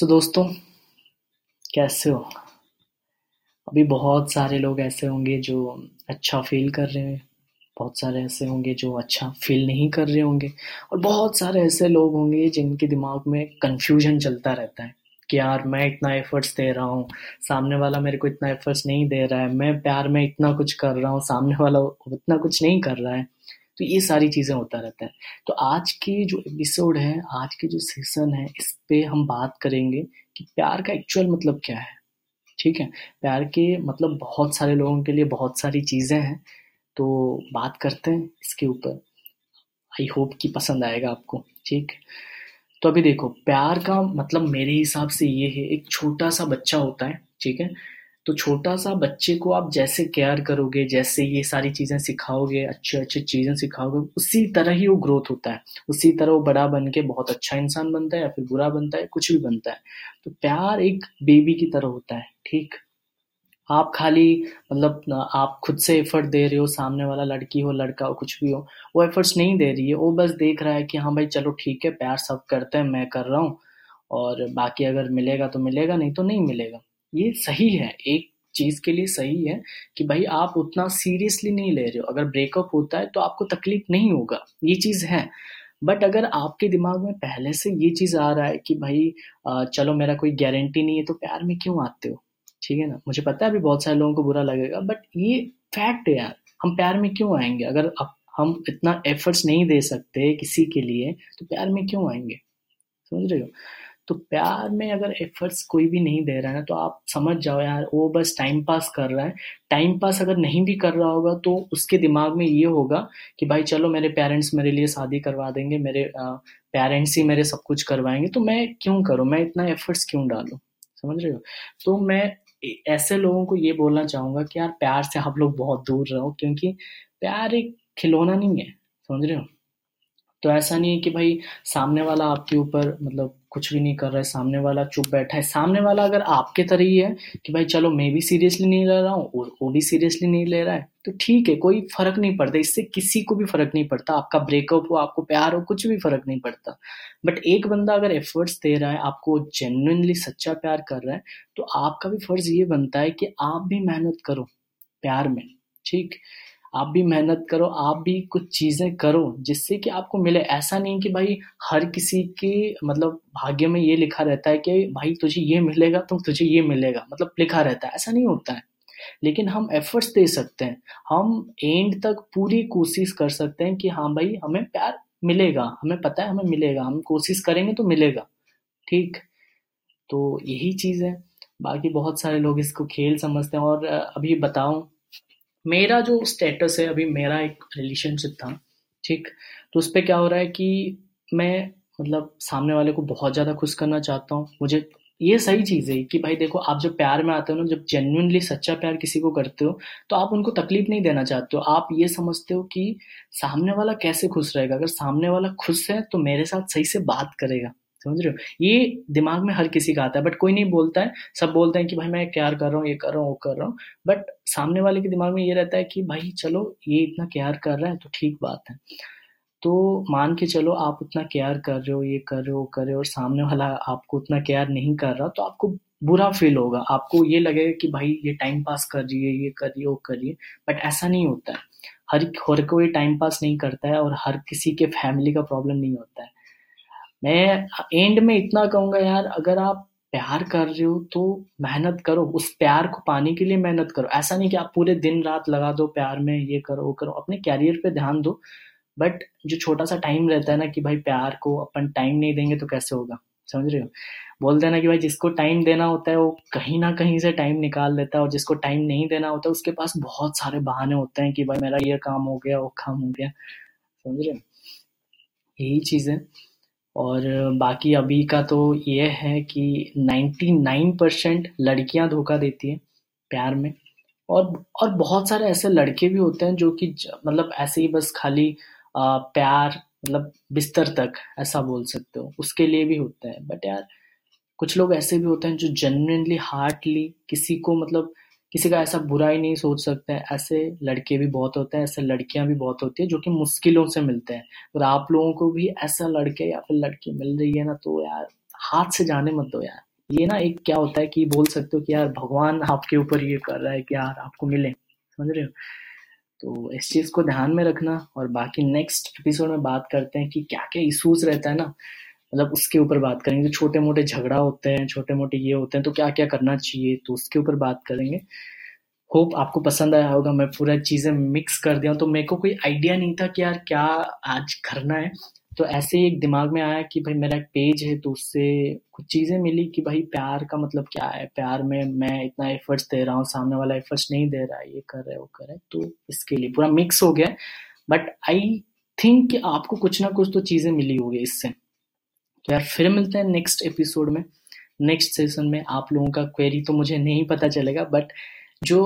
सो so, दोस्तों कैसे हो? अभी बहुत सारे लोग ऐसे होंगे जो अच्छा फील कर रहे हैं। बहुत सारे ऐसे होंगे जो अच्छा फील नहीं कर रहे होंगे। और बहुत सारे ऐसे लोग होंगे जिनके दिमाग में कन्फ्यूज़न चलता रहता है कि यार मैं इतना एफर्ट्स दे रहा हूँ सामने वाला मेरे को इतना एफर्ट्स नहीं दे रहा है मैं प्यार में इतना कुछ कर रहा हूँ सामने वाला उतना कुछ नहीं कर रहा है। तो ये सारी चीज़ें होता रहता है। तो आज की जो एपिसोड है, आज के जो सेशन है, इस पे हम बात करेंगे कि प्यार का एक्चुअल मतलब क्या है। ठीक है? प्यार के मतलब बहुत सारे लोगों के लिए बहुत सारी चीज़ें हैं। तो बात करते हैं इसके ऊपर। आई होप कि पसंद आएगा आपको। ठीक? तो अभी देखो, प्यार का मतलब मेरे हिसाब से ये है, एक छोटा सा बच्चा होता है। ठीक है? तो छोटा सा बच्चे को आप जैसे केयर करोगे, जैसे ये सारी चीज़ें सिखाओगे अच्छे अच्छे चीज़ें सिखाओगे, उसी तरह ही वो ग्रोथ होता है। उसी तरह वो बड़ा बन के बहुत अच्छा इंसान बनता है या फिर बुरा बनता है, कुछ भी बनता है। तो प्यार एक बेबी की तरह होता है, ठीक? आप खाली मतलब आप खुद से एफर्ट दे रहे हो, सामने वाला लड़की हो, लड़का हो, कुछ भी हो, वो एफर्ट्स नहीं दे रही है, वो बस देख रहा है कि हाँ भाई, चलो ठीक है, प्यार सब करते हैं, मैं कर रहा हूँ, और बाकी अगर मिलेगा तो मिलेगा, नहीं तो नहीं मिलेगा। ये सही है, एक चीज़ के लिए सही है कि भाई आप उतना सीरियसली नहीं ले रहे हो। अगर ब्रेकअप होता है तो आपको तकलीफ़ नहीं होगा, ये चीज़ है। बट अगर आपके दिमाग में पहले से ये चीज़ आ रहा है कि भाई चलो मेरा कोई गारंटी नहीं है तो प्यार में क्यों आते हो? ठीक है ना? मुझे पता है अभी बहुत सारे लोगों को बुरा लगेगा, बट ये फैक्ट है यार, हम प्यार में क्यों आएँगे? अगर हम इतना एफर्ट्स नहीं दे सकते किसी के लिए तो प्यार में क्यों आएँगे? समझ रहे हो? तो प्यार में अगर एफर्ट्स कोई भी नहीं दे रहा है ना तो आप समझ जाओ यार, वो बस टाइम पास कर रहा है। टाइम पास अगर नहीं भी कर रहा होगा तो उसके दिमाग में ये होगा कि भाई चलो मेरे पेरेंट्स मेरे लिए शादी करवा देंगे, मेरे पेरेंट्स ही मेरे सब कुछ करवाएँगे तो मैं क्यों करूँ? मैं इतना एफर्ट्स क्यों डालूँ? समझ रहे हो? तो मैं ऐसे लोगों को ये बोलना चाहूँगा कि यार, प्यार से आप लोग बहुत दूर रहो, क्योंकि प्यार एक खिलौना नहीं है। समझ रहे हो? तो ऐसा नहीं है कि भाई सामने वाला आपके ऊपर मतलब कुछ भी नहीं कर रहा है, सामने वाला चुप बैठा है। सामने वाला अगर आपके तरह ही है कि भाई चलो मैं भी सीरियसली नहीं ले रहा हूँ और वो भी सीरियसली नहीं ले रहा है तो ठीक है, कोई फ़र्क नहीं पड़ता। इससे किसी को भी फ़र्क नहीं पड़ता। आपका ब्रेकअप हो, आपको प्यार हो, कुछ भी फ़र्क नहीं पड़ता। बट एक बंदा अगर एफर्ट्स दे रहा है, आपको जेन्यनली सच्चा प्यार कर रहा है तो आपका भी फ़र्ज़ ये बनता है कि आप भी मेहनत करो प्यार में, ठीक? आप भी मेहनत करो, आप भी कुछ चीज़ें करो जिससे कि आपको मिले। ऐसा नहीं कि भाई हर किसी के मतलब भाग्य में ये लिखा रहता है कि भाई तुझे ये मिलेगा तो तुझे ये मिलेगा। मतलब लिखा रहता है, ऐसा नहीं होता है। लेकिन हम एफर्ट्स दे सकते हैं। हम एंड तक पूरी कोशिश कर सकते हैं कि हाँ भाई हमें प्यार मिलेगा, हमें पता है हमें मिलेगा। हम कोशिश करेंगे तो मिलेगा, ठीक? तो यही चीज़ है। बाकी बहुत सारे लोग इसको खेल समझते हैं और अभी बताऊँ मेरा जो स्टेटस है, अभी मेरा एक रिलेशनशिप था, ठीक? तो उस पर क्या हो रहा है कि मैं मतलब सामने वाले को बहुत ज़्यादा खुश करना चाहता हूँ। मुझे ये सही चीज़ है कि भाई देखो, आप जब प्यार में आते हो ना, जब जेन्युइनली सच्चा प्यार किसी को करते हो तो आप उनको तकलीफ़ नहीं देना चाहते हो। आप ये समझते हो कि सामने वाला कैसे खुश रहेगा? अगर सामने वाला खुश है तो मेरे साथ सही से बात करेगा। समझ रहे हो? ये दिमाग में हर किसी का आता है बट कोई नहीं बोलता है। सब बोलते हैं कि भाई मैं केयर कर रहा हूँ, ये कर रहा हूँ, वो कर रहा हूँ। बट सामने वाले के दिमाग में ये रहता है कि भाई चलो, ये इतना केयर कर रहा है तो ठीक बात है। तो मान के चलो आप उतना केयर कर रहे हो, ये कर रहे हो कर रहे हो, और सामने वाला आपको उतना केयर नहीं कर रहा तो आपको बुरा फील होगा। आपको ये लगेगा कि भाई ये टाइम पास कर रही है, ये कर रही है, वो कर रही है। बट ऐसा नहीं होता है। हर हर कोई टाइम पास नहीं करता है और हर किसी के फैमिली का प्रॉब्लम नहीं होता है। मैं एंड में इतना कहूँगा यार, अगर आप प्यार कर रहे हो तो मेहनत करो। उस प्यार को पाने के लिए मेहनत करो। ऐसा नहीं कि आप पूरे दिन रात लगा दो प्यार में, ये करो, वो करो। अपने कैरियर पे ध्यान दो। बट जो छोटा सा टाइम रहता है ना कि भाई प्यार को अपन टाइम नहीं देंगे तो कैसे होगा? समझ रहे हो? बोलते हैं ना कि भाई जिसको टाइम देना होता है, वो कहीं ना कहीं से टाइम निकाल लेता है और जिसको टाइम नहीं देना होता है, उसके पास बहुत सारे बहाने होते हैं कि भाई मेरा ये काम हो गया, वो काम हो गया। समझ रहे हो? यही चीज़। है और बाकी अभी का तो ये है कि 99 परसेंट लड़कियाँ धोखा देती हैं प्यार में। और और बहुत सारे ऐसे लड़के भी होते हैं जो कि मतलब ऐसे ही बस खाली आ, प्यार मतलब बिस्तर तक ऐसा बोल सकते हो। उसके लिए भी होता है। बट यार कुछ लोग ऐसे भी होते हैं जो जेन्युइनली हार्टली किसी को मतलब किसी का ऐसा बुरा ही नहीं सोच सकते हैं। ऐसे लड़के भी बहुत होते हैं, ऐसे लड़कियाँ भी बहुत होती है जो कि मुश्किलों से मिलते हैं। और आप लोगों को भी ऐसा लड़के या फिर लड़की मिल रही है ना तो यार हाथ से जाने मत दो यार। ये ना एक क्या होता है कि बोल सकते हो कि यार भगवान आपके ऊपर ये कर रहा है कि यार आपको मिले। समझ रहे हो? तो इस चीज़ को ध्यान में रखना और बाकी नेक्स्ट एपिसोड में बात करते हैं कि क्या क्या इशूज रहता है ना। मतलब उसके ऊपर बात करेंगे। तो छोटे मोटे झगड़ा होते हैं छोटे मोटे ये होते हैं तो क्या क्या करना चाहिए तो उसके ऊपर बात करेंगे। होप आपको पसंद आया होगा, मैं पूरा चीज़ें मिक्स कर दिया तो मेरे को कोई आइडिया नहीं था कि यार क्या आज करना है। तो ऐसे ही एक दिमाग में आया कि भाई मेरा एक पेज है तो उससे कुछ चीज़ें मिली कि भाई प्यार का मतलब क्या है? प्यार में मैं इतना एफर्ट्स दे रहा हूँ, सामने वाला एफर्ट्स नहीं दे रहा है ये कर रहा है, वो कर रहा तो इसके लिए पूरा मिक्स हो गया। बट आई थिंक कि आपको कुछ ना कुछ तो चीज़ें मिली होगी इससे। तो यार फिर मिलते हैं नेक्स्ट एपिसोड में। नेक्स्ट सेशन में आप लोगों का क्वेरी तो मुझे नहीं पता चलेगा बट जो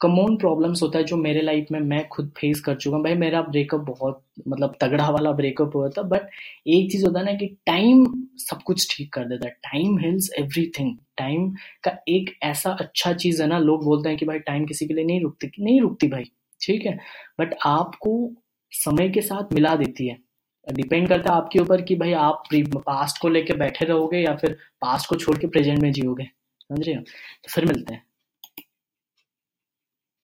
कमोन प्रॉब्लम्स होता है, जो मेरे लाइफ में मैं खुद फेस कर चुका हूँ, भाई मेरा ब्रेकअप बहुत मतलब तगड़ा वाला ब्रेकअप हुआ था बट एक चीज़ होता है ना कि टाइम सब कुछ ठीक कर देता है। टाइम हिल्स एवरीथिंग टाइम का एक ऐसा अच्छा चीज़ है ना, लोग बोलते हैं कि भाई टाइम किसी के लिए नहीं रुकती नहीं रुकती भाई, ठीक है? बट आपको समय के साथ मिला देती है। डिपेंड करता है आपके ऊपर कि भाई आप पास्ट को लेके बैठे रहोगे या फिर पास्ट को छोड़ के प्रेजेंट में जियोगे। समझ रहे हो? तो फिर मिलते हैं।